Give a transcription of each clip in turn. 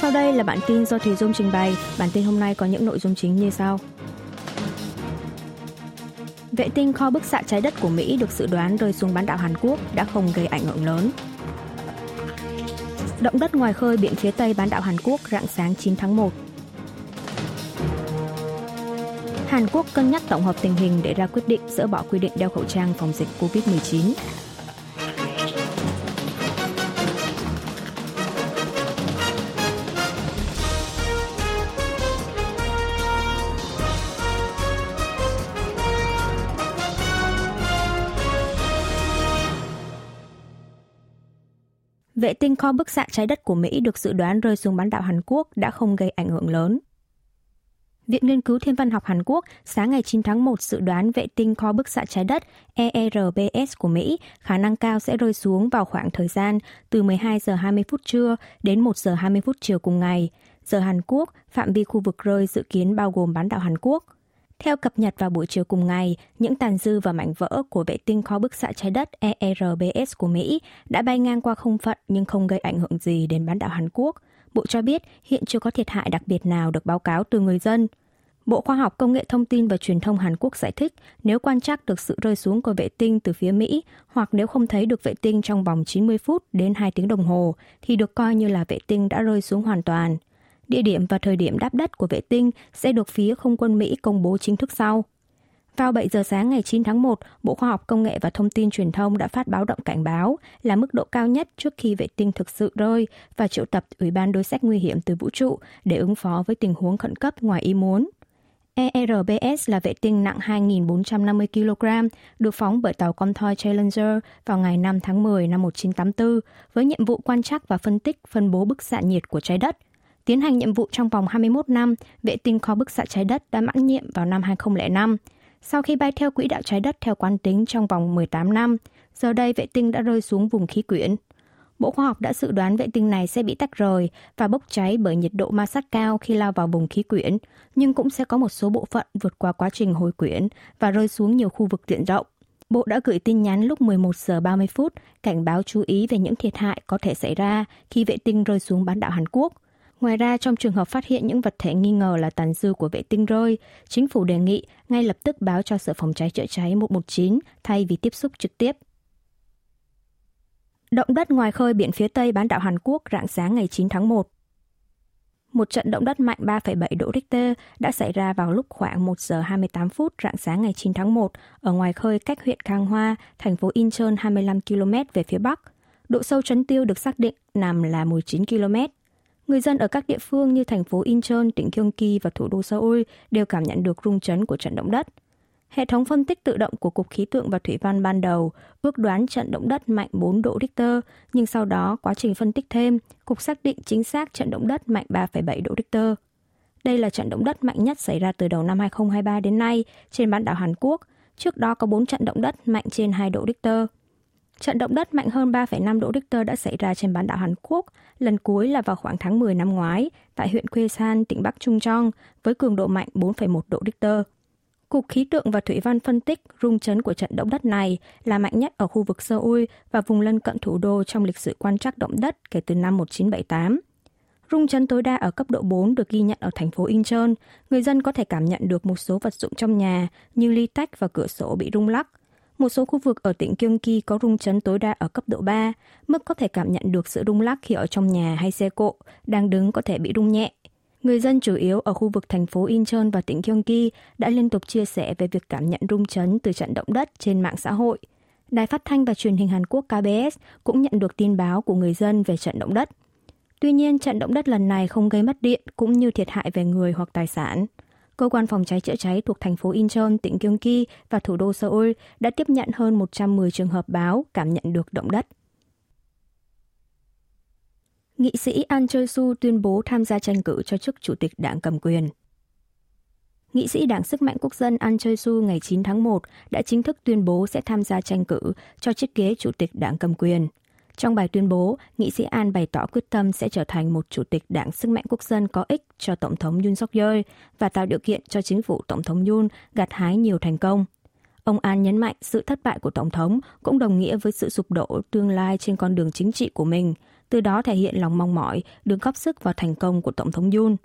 Sau đây là bản tin do Thùy Dung trình bày. Bản tin hôm nay có những nội dung chính như sau. Vệ tinh kho bức xạ trái đất của Mỹ được dự đoán rơi xuống bán đảo Hàn Quốc đã không gây ảnh hưởng lớn. Động đất ngoài khơi biển phía tây bán đảo Hàn Quốc rạng sáng 9 tháng 1. Hàn Quốc cân nhắc tổng hợp tình hình để ra quyết định dỡ bỏ quy định đeo khẩu trang phòng dịch COVID-19. Vệ tinh kho bức xạ trái đất của Mỹ được dự đoán rơi xuống bán đảo Hàn Quốc đã không gây ảnh hưởng lớn. Viện Nghiên cứu Thiên văn học Hàn Quốc sáng ngày 9 tháng 1 dự đoán vệ tinh kho bức xạ trái đất ERBS của Mỹ khả năng cao sẽ rơi xuống vào khoảng thời gian từ 12 giờ 20 phút trưa đến 1 giờ 20 phút chiều cùng ngày. Giờ Hàn Quốc, phạm vi khu vực rơi dự kiến bao gồm bán đảo Hàn Quốc – theo cập nhật vào buổi chiều cùng ngày, những tàn dư và mảnh vỡ của vệ tinh kho bức xạ trái đất ERBS của Mỹ đã bay ngang qua không phận nhưng không gây ảnh hưởng gì đến bán đảo Hàn Quốc. Bộ cho biết hiện chưa có thiệt hại đặc biệt nào được báo cáo từ người dân. Bộ Khoa học Công nghệ Thông tin và Truyền thông Hàn Quốc giải thích nếu quan trắc được sự rơi xuống của vệ tinh từ phía Mỹ hoặc nếu không thấy được vệ tinh trong vòng 90 phút đến 2 tiếng đồng hồ thì được coi như là vệ tinh đã rơi xuống hoàn toàn. Địa điểm và thời điểm đáp đất của vệ tinh sẽ được phía không quân Mỹ công bố chính thức sau. Vào 7 giờ sáng ngày 9 tháng 1, Bộ Khoa học Công nghệ và Thông tin Truyền thông đã phát báo động cảnh báo là mức độ cao nhất trước khi vệ tinh thực sự rơi và triệu tập Ủy ban đối sách nguy hiểm từ vũ trụ để ứng phó với tình huống khẩn cấp ngoài ý muốn. ERBS là vệ tinh nặng 2.450 kg, được phóng bởi tàu con thoi Challenger vào ngày 5 tháng 10 năm 1984 với nhiệm vụ quan trắc và phân tích phân bố bức xạ nhiệt của trái đất – Tiến hành nhiệm vụ trong vòng 21 năm, vệ tinh kho bức xạ trái đất đã mãn nhiệm vào năm 2005. Sau khi bay theo quỹ đạo trái đất theo quán tính trong vòng 18 năm, giờ đây vệ tinh đã rơi xuống vùng khí quyển. Bộ Khoa học đã dự đoán vệ tinh này sẽ bị tách rời và bốc cháy bởi nhiệt độ ma sát cao khi lao vào vùng khí quyển, nhưng cũng sẽ có một số bộ phận vượt qua quá trình hồi quyển và rơi xuống nhiều khu vực diện rộng. Bộ đã gửi tin nhắn lúc 11 giờ 30 phút cảnh báo chú ý về những thiệt hại có thể xảy ra khi vệ tinh rơi xuống bán đảo Hàn Quốc – Ngoài ra, trong trường hợp phát hiện những vật thể nghi ngờ là tàn dư của vệ tinh rơi, chính phủ đề nghị ngay lập tức báo cho Sở Phòng cháy chữa cháy 119 thay vì tiếp xúc trực tiếp. Động đất ngoài khơi biển phía Tây bán đảo Hàn Quốc rạng sáng ngày 9 tháng 1. Một trận động đất mạnh 3,7 độ Richter đã xảy ra vào lúc khoảng 1 giờ 28 phút rạng sáng ngày 9 tháng 1 ở ngoài khơi cách huyện Khang Hoa, thành phố Incheon 25 km về phía Bắc. Độ sâu chấn tiêu được xác định nằm là 19 km. Người dân ở các địa phương như thành phố Incheon, tỉnh Gyeonggi và thủ đô Seoul đều cảm nhận được rung chấn của trận động đất. Hệ thống phân tích tự động của Cục Khí tượng và Thủy văn ban đầu ước đoán trận động đất mạnh 4 độ Richter, nhưng sau đó quá trình phân tích thêm, Cục xác định chính xác trận động đất mạnh 3,7 độ Richter. Đây là trận động đất mạnh nhất xảy ra từ đầu năm 2023 đến nay trên bán đảo Hàn Quốc. Trước đó có 4 trận động đất mạnh trên 2 độ Richter. Trận động đất mạnh hơn 3,5 độ Richter đã xảy ra trên bán đảo Hàn Quốc, lần cuối là vào khoảng tháng 10 năm ngoái, tại huyện Kwesan, tỉnh Bắc Trung Trong, với cường độ mạnh 4,1 độ Richter. Cục Khí tượng và Thủy văn phân tích rung chấn của trận động đất này là mạnh nhất ở khu vực Seoul và vùng lân cận thủ đô trong lịch sử quan trắc động đất kể từ năm 1978. Rung chấn tối đa ở cấp độ 4 được ghi nhận ở thành phố Incheon. Người dân có thể cảm nhận được một số vật dụng trong nhà như ly tách và cửa sổ bị rung lắc. Một số khu vực ở tỉnh Gyeonggi có rung chấn tối đa ở cấp độ 3, mức có thể cảm nhận được sự rung lắc khi ở trong nhà hay xe cộ, đang đứng có thể bị rung nhẹ. Người dân chủ yếu ở khu vực thành phố Incheon và tỉnh Gyeonggi đã liên tục chia sẻ về việc cảm nhận rung chấn từ trận động đất trên mạng xã hội. Đài phát thanh và truyền hình Hàn Quốc KBS cũng nhận được tin báo của người dân về trận động đất. Tuy nhiên, trận động đất lần này không gây mất điện cũng như thiệt hại về người hoặc tài sản. Cơ quan phòng cháy chữa cháy thuộc thành phố Incheon, tỉnh Gyeonggi và thủ đô Seoul đã tiếp nhận hơn 110 trường hợp báo cảm nhận được động đất. Nghị sĩ An Choi-su tuyên bố tham gia tranh cử cho chức chủ tịch đảng cầm quyền. Nghị sĩ Đảng Sức mạnh Quốc dân An Choi-su ngày 9 tháng 1 đã chính thức tuyên bố sẽ tham gia tranh cử cho chiếc ghế chủ tịch đảng cầm quyền. Trong bài tuyên bố, nghị sĩ An bày tỏ quyết tâm sẽ trở thành một chủ tịch đảng sức mạnh quốc dân có ích cho Tổng thống Yoon suk yeol và tạo điều kiện cho chính phủ Tổng thống Yoon gặt hái nhiều thành công. Ông An nhấn mạnh sự thất bại của Tổng thống cũng đồng nghĩa với sự sụp đổ tương lai trên con đường chính trị của mình. từ đó thể hiện lòng mong mỏi được góp sức vào thành công của Tổng thống Yoon.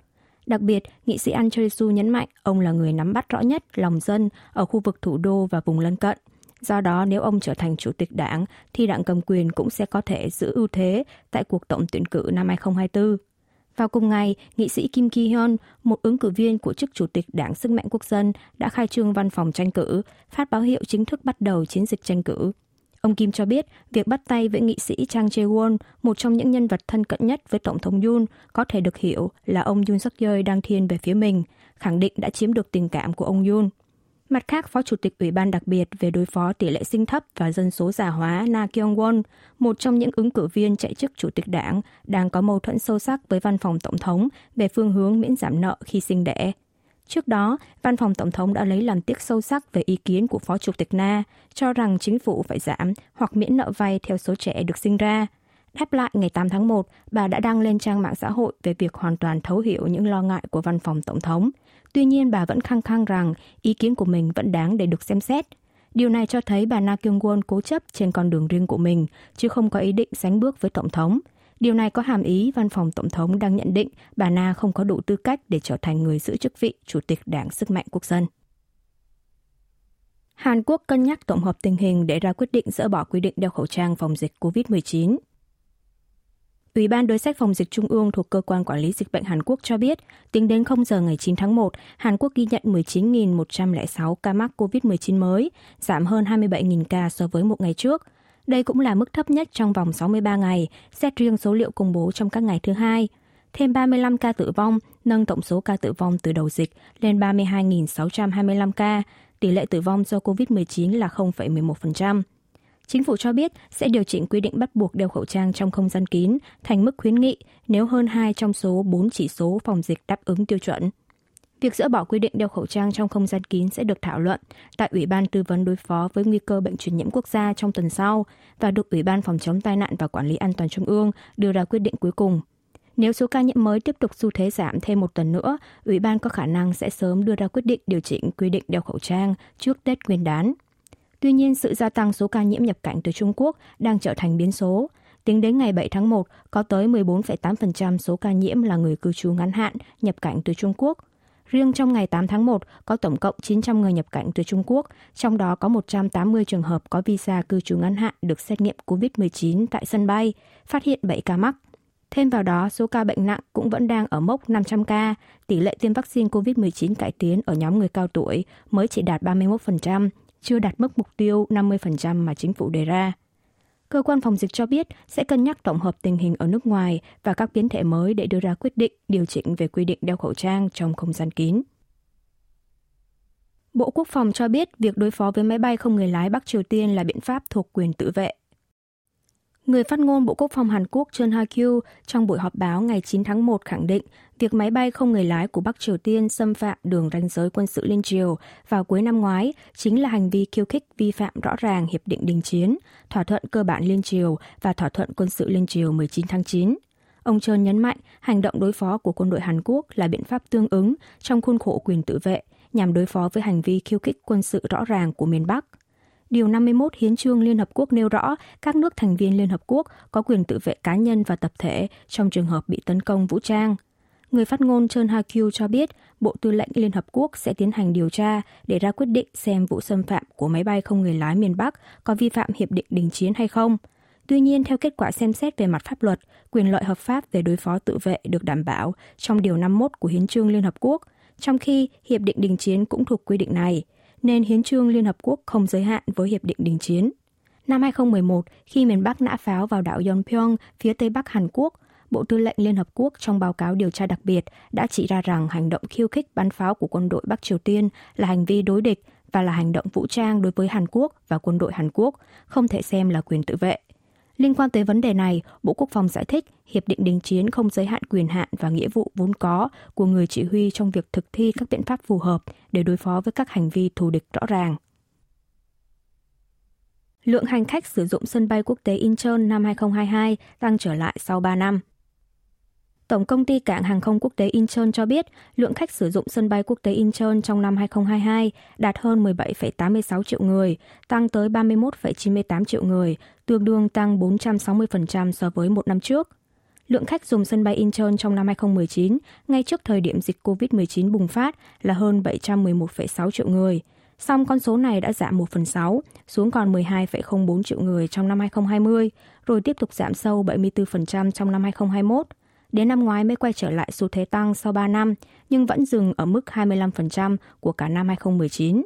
Đặc biệt, nghị sĩ An Choi-su nhấn mạnh ông là người nắm bắt rõ nhất lòng dân ở khu vực thủ đô và vùng lân cận. Do đó, nếu ông trở thành chủ tịch đảng, thì đảng cầm quyền cũng sẽ có thể giữ ưu thế tại cuộc tổng tuyển cử năm 2024. Vào cùng ngày, nghị sĩ Kim Ki-hyun, một ứng cử viên của chức chủ tịch Đảng Sức mạnh Quốc dân, đã khai trương văn phòng tranh cử, phát báo hiệu chính thức bắt đầu chiến dịch tranh cử. Ông Kim cho biết, việc bắt tay với nghị sĩ Chang Jae-won, một trong những nhân vật thân cận nhất với Tổng thống Yoon, có thể được hiểu là ông Yoon suk yeol đang thiên về phía mình, khẳng định đã chiếm được tình cảm của ông Yoon. Mặt khác, Phó Chủ tịch Ủy ban đặc biệt về đối phó tỷ lệ sinh thấp và dân số già hóa Na Kyung Won, một trong những ứng cử viên chạy chức Chủ tịch Đảng, đang có mâu thuẫn sâu sắc với văn phòng Tổng thống về phương hướng miễn giảm nợ khi sinh đẻ. Trước đó, Văn phòng Tổng thống đã lấy làm tiếc sâu sắc về ý kiến của Phó Chủ tịch Na, cho rằng chính phủ phải giảm hoặc miễn nợ vay theo số trẻ được sinh ra. Đáp lại ngày 8 tháng 1, bà đã đăng lên trang mạng xã hội về việc hoàn toàn thấu hiểu những lo ngại của Văn phòng Tổng thống. Tuy nhiên, bà vẫn khăng khăng rằng ý kiến của mình vẫn đáng để được xem xét. Điều này cho thấy bà Na Kyung Won cố chấp trên con đường riêng của mình, chứ không có ý định sánh bước với Tổng thống – Điều này có hàm ý văn phòng tổng thống đang nhận định bà Na không có đủ tư cách để trở thành người giữ chức vị chủ tịch Đảng Sức mạnh Quốc dân. Hàn Quốc cân nhắc tổng hợp tình hình để ra quyết định dỡ bỏ quy định đeo khẩu trang phòng dịch COVID-19. Ủy ban đối sách phòng dịch trung ương thuộc Cơ quan Quản lý Dịch bệnh Hàn Quốc cho biết, tính đến 0 giờ ngày 9 tháng 1, Hàn Quốc ghi nhận 19.106 ca mắc COVID-19 mới, giảm hơn 27.000 ca so với một ngày trước. Đây cũng là mức thấp nhất trong vòng 63 ngày, xét riêng số liệu công bố trong các ngày thứ hai. Thêm 35 ca tử vong, nâng tổng số ca tử vong từ đầu dịch lên 32.625 ca, tỷ lệ tử vong do COVID-19 là 0,11%. Chính phủ cho biết sẽ điều chỉnh quy định bắt buộc đeo khẩu trang trong không gian kín thành mức khuyến nghị nếu hơn 2 trong số 4 chỉ số phòng dịch đáp ứng tiêu chuẩn. Việc dỡ bỏ quy định đeo khẩu trang trong không gian kín sẽ được thảo luận tại Ủy ban tư vấn đối phó với nguy cơ bệnh truyền nhiễm quốc gia trong tuần sau và được Ủy ban phòng chống tai nạn và quản lý an toàn trung ương đưa ra quyết định cuối cùng. Nếu số ca nhiễm mới tiếp tục xu thế giảm thêm một tuần nữa, Ủy ban có khả năng sẽ sớm đưa ra quyết định điều chỉnh quy định đeo khẩu trang trước Tết Nguyên đán. Tuy nhiên, sự gia tăng số ca nhiễm nhập cảnh từ Trung Quốc đang trở thành biến số. Tính đến ngày 7 tháng 1, có tới 14,8% số ca nhiễm là người cư trú ngắn hạn nhập cảnh từ Trung Quốc – Riêng trong ngày 8 tháng 1, có tổng cộng 900 người nhập cảnh từ Trung Quốc, trong đó có 180 trường hợp có visa cư trú ngắn hạn được xét nghiệm COVID-19 tại sân bay, phát hiện 7 ca mắc. Thêm vào đó, số ca bệnh nặng cũng vẫn đang ở mốc 500 ca, tỷ lệ tiêm vaccine COVID-19 cải tiến ở nhóm người cao tuổi mới chỉ đạt 31%, chưa đạt mức mục tiêu 50% mà chính phủ đề ra. Cơ quan phòng dịch cho biết sẽ cân nhắc tổng hợp tình hình ở nước ngoài và các biến thể mới để đưa ra quyết định điều chỉnh về quy định đeo khẩu trang trong không gian kín. Bộ Quốc phòng cho biết việc đối phó với máy bay không người lái Bắc Triều Tiên là biện pháp thuộc quyền tự vệ. Người phát ngôn Bộ Quốc phòng Hàn Quốc Chun Ha-kyu trong buổi họp báo ngày 9 tháng 1 khẳng định việc máy bay không người lái của Bắc Triều Tiên xâm phạm đường ranh giới quân sự liên triều vào cuối năm ngoái chính là hành vi khiêu khích vi phạm rõ ràng Hiệp định Đình Chiến, thỏa thuận cơ bản liên triều và thỏa thuận quân sự liên triều 19 tháng 9. Ông Chun nhấn mạnh hành động đối phó của quân đội Hàn Quốc là biện pháp tương ứng trong khuôn khổ quyền tự vệ nhằm đối phó với hành vi khiêu khích quân sự rõ ràng của miền Bắc. Điều 51 Hiến trương Liên Hợp Quốc nêu rõ các nước thành viên Liên Hợp Quốc có quyền tự vệ cá nhân và tập thể trong trường hợp bị tấn công vũ trang. Người phát ngôn Chun Ha-kyu cho biết Bộ Tư lệnh Liên Hợp Quốc sẽ tiến hành điều tra để ra quyết định xem vụ xâm phạm của máy bay không người lái miền Bắc có vi phạm hiệp định đình chiến hay không. Tuy nhiên, theo kết quả xem xét về mặt pháp luật, quyền lợi hợp pháp về đối phó tự vệ được đảm bảo trong Điều 51 của Hiến trương Liên Hợp Quốc, trong khi Hiệp định đình chiến cũng thuộc quy định này nên Hiến trương Liên Hợp Quốc không giới hạn với Hiệp định đình chiến. Năm 2011, khi miền Bắc nã pháo vào đảo Yonpyong, phía tây bắc Hàn Quốc, Bộ Tư lệnh Liên Hợp Quốc trong báo cáo điều tra đặc biệt đã chỉ ra rằng hành động khiêu khích bắn pháo của quân đội Bắc Triều Tiên là hành vi đối địch và là hành động vũ trang đối với Hàn Quốc và quân đội Hàn Quốc, không thể xem là quyền tự vệ. Liên quan tới vấn đề này, Bộ Quốc phòng giải thích Hiệp định đình chiến không giới hạn quyền hạn và nghĩa vụ vốn có của người chỉ huy trong việc thực thi các biện pháp phù hợp để đối phó với các hành vi thù địch rõ ràng. Lượng hành khách sử dụng sân bay quốc tế Incheon năm 2022 tăng trở lại sau 3 năm. Tổng công ty cảng hàng không quốc tế Incheon cho biết lượng khách sử dụng sân bay quốc tế Incheon trong năm 2022 đạt hơn 17,86 triệu người, tăng tới 31,98 triệu người, tương đương tăng 460% so với một năm trước. Lượng khách dùng sân bay Incheon trong năm 2019, ngay trước thời điểm dịch COVID-19 bùng phát, là hơn 711,6 triệu người. Song con số này đã giảm 1 phần 6, xuống còn 12,04 triệu người trong năm 2020, rồi tiếp tục giảm sâu 74% trong năm 2021. Đến năm ngoái mới quay trở lại xu thế tăng sau 3 năm, nhưng vẫn dừng ở mức 25% của cả năm 2019.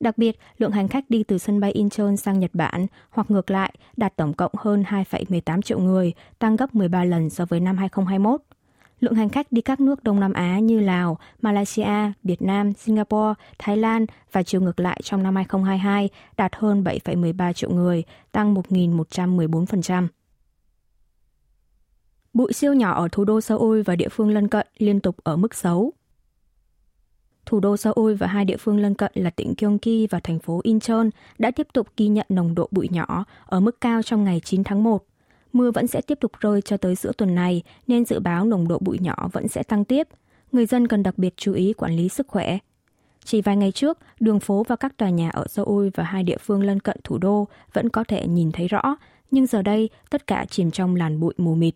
Đặc biệt, lượng hành khách đi từ sân bay Incheon sang Nhật Bản hoặc ngược lại đạt tổng cộng hơn 2,18 triệu người, tăng gấp 13 lần so với năm 2021. Lượng hành khách đi các nước Đông Nam Á như Lào, Malaysia, Việt Nam, Singapore, Thái Lan và chiều ngược lại trong năm 2022 đạt hơn 7,13 triệu người, tăng 1.114%. Bụi siêu nhỏ ở thủ đô Seoul và địa phương lân cận liên tục ở mức xấu. Thủ đô Seoul và hai địa phương lân cận là tỉnh Gyeonggi và thành phố Incheon đã tiếp tục ghi nhận nồng độ bụi nhỏ ở mức cao trong ngày 9 tháng 1. Mưa vẫn sẽ tiếp tục rơi cho tới giữa tuần này nên dự báo nồng độ bụi nhỏ vẫn sẽ tăng tiếp. Người dân cần đặc biệt chú ý quản lý sức khỏe. Chỉ vài ngày trước, đường phố và các tòa nhà ở Seoul và hai địa phương lân cận thủ đô vẫn có thể nhìn thấy rõ, nhưng giờ đây tất cả chìm trong làn bụi mù mịt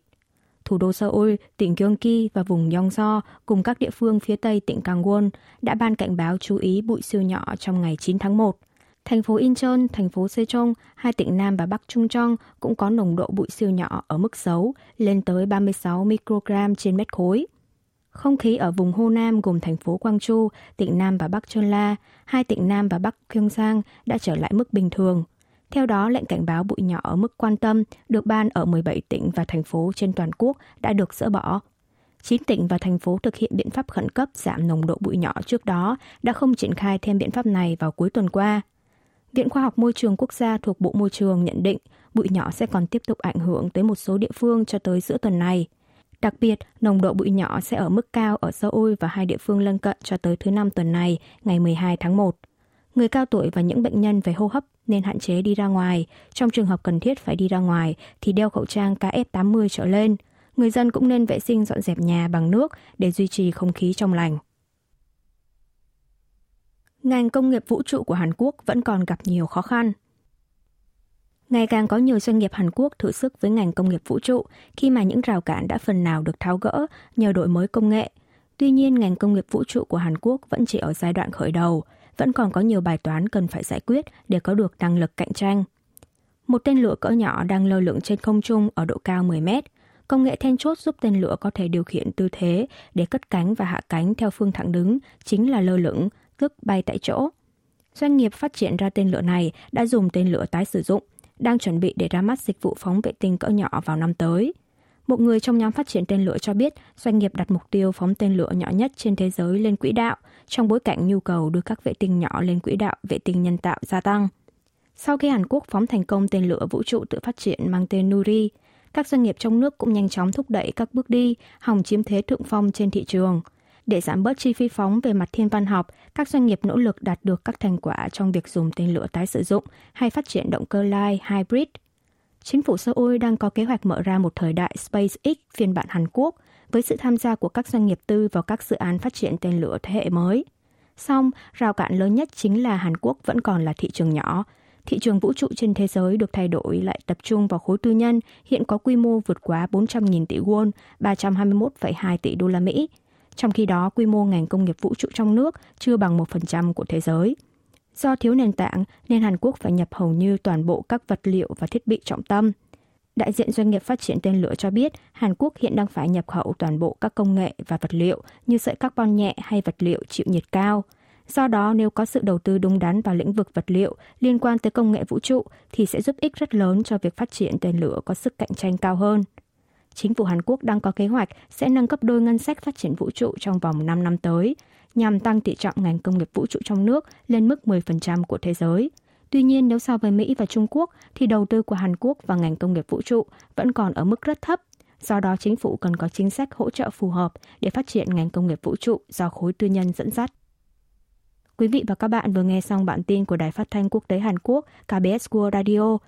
thủ đô Seoul, tỉnh Gyeonggi và vùng Yongso cùng các địa phương phía tây tỉnh Gangwon đã ban cảnh báo chú ý bụi siêu nhỏ trong ngày 9 tháng 1. Thành phố Incheon, thành phố Sejong, hai tỉnh Nam và Bắc Trung Trong cũng có nồng độ bụi siêu nhỏ ở mức xấu, lên tới 36 microgram trên mét khối. Không khí ở vùng Hồ Nam gồm thành phố Gwangju, tỉnh Nam và Bắc Chonla, hai tỉnh Nam và Bắc Gyeongsang đã trở lại mức bình thường. Theo đó, lệnh cảnh báo bụi nhỏ ở mức quan tâm được ban ở 17 tỉnh và thành phố trên toàn quốc đã được dỡ bỏ. 9 tỉnh và thành phố thực hiện biện pháp khẩn cấp giảm nồng độ bụi nhỏ trước đó đã không triển khai thêm biện pháp này vào cuối tuần qua. Viện Khoa học Môi trường Quốc gia thuộc Bộ Môi trường nhận định bụi nhỏ sẽ còn tiếp tục ảnh hưởng tới một số địa phương cho tới giữa tuần này. Đặc biệt, nồng độ bụi nhỏ sẽ ở mức cao ở Seoul và hai địa phương lân cận cho tới thứ năm tuần này, ngày 12 tháng 1 người cao tuổi và những bệnh nhân về hô hấp nên hạn chế đi ra ngoài. Trong trường hợp cần thiết phải đi ra ngoài thì đeo khẩu trang KF80 trở lên. Người dân cũng nên vệ sinh dọn dẹp nhà bằng nước để duy trì không khí trong lành. Ngành công nghiệp vũ trụ của Hàn Quốc vẫn còn gặp nhiều khó khăn. Ngày càng có nhiều doanh nghiệp Hàn Quốc thử sức với ngành công nghiệp vũ trụ khi mà những rào cản đã phần nào được tháo gỡ nhờ đổi mới công nghệ. Tuy nhiên, ngành công nghiệp vũ trụ của Hàn Quốc vẫn chỉ ở giai đoạn khởi đầu – vẫn còn có nhiều bài toán cần phải giải quyết để có được năng lực cạnh tranh. Một tên lửa cỡ nhỏ đang lơ lửng trên không trung ở độ cao 10 mét. Công nghệ then chốt giúp tên lửa có thể điều khiển tư thế để cất cánh và hạ cánh theo phương thẳng đứng chính là lơ lửng, tức bay tại chỗ. Doanh nghiệp phát triển ra tên lửa này đã dùng tên lửa tái sử dụng, đang chuẩn bị để ra mắt dịch vụ phóng vệ tinh cỡ nhỏ vào năm tới. Một người trong nhóm phát triển tên lửa cho biết doanh nghiệp đặt mục tiêu phóng tên lửa nhỏ nhất trên thế giới lên quỹ đạo trong bối cảnh nhu cầu đưa các vệ tinh nhỏ lên quỹ đạo vệ tinh nhân tạo gia tăng. Sau khi Hàn Quốc phóng thành công tên lửa vũ trụ tự phát triển mang tên Nuri, các doanh nghiệp trong nước cũng nhanh chóng thúc đẩy các bước đi hòng chiếm thế thượng phong trên thị trường. Để giảm bớt chi phí phóng về mặt thiên văn học, các doanh nghiệp nỗ lực đạt được các thành quả trong việc dùng tên lửa tái sử dụng hay phát triển động cơ lai hybrid – chính phủ Seoul đang có kế hoạch mở ra một thời đại SpaceX phiên bản Hàn Quốc với sự tham gia của các doanh nghiệp tư vào các dự án phát triển tên lửa thế hệ mới. Song, rào cản lớn nhất chính là Hàn Quốc vẫn còn là thị trường nhỏ. Thị trường vũ trụ trên thế giới được thay đổi lại tập trung vào khối tư nhân, hiện có quy mô vượt quá 400.000 tỷ won, 321,2 tỷ đô la Mỹ. Trong khi đó, quy mô ngành công nghiệp vũ trụ trong nước chưa bằng 1% của thế giới. Do thiếu nền tảng nên Hàn Quốc phải nhập hầu như toàn bộ các vật liệu và thiết bị trọng tâm. Đại diện doanh nghiệp phát triển tên lửa cho biết Hàn Quốc hiện đang phải nhập khẩu toàn bộ các công nghệ và vật liệu như sợi carbon nhẹ hay vật liệu chịu nhiệt cao. Do đó, nếu có sự đầu tư đúng đắn vào lĩnh vực vật liệu liên quan tới công nghệ vũ trụ thì sẽ giúp ích rất lớn cho việc phát triển tên lửa có sức cạnh tranh cao hơn. Chính phủ Hàn Quốc đang có kế hoạch sẽ nâng cấp đôi ngân sách phát triển vũ trụ trong vòng 5 năm tới, nhằm tăng tỷ trọng ngành công nghiệp vũ trụ trong nước lên mức 10% của thế giới. Tuy nhiên, nếu so với Mỹ và Trung Quốc, thì đầu tư của Hàn Quốc vào ngành công nghiệp vũ trụ vẫn còn ở mức rất thấp. Do đó, chính phủ cần có chính sách hỗ trợ phù hợp để phát triển ngành công nghiệp vũ trụ do khối tư nhân dẫn dắt. Quý vị và các bạn vừa nghe xong bản tin của Đài Phát thanh Quốc tế Hàn Quốc KBS World Radio.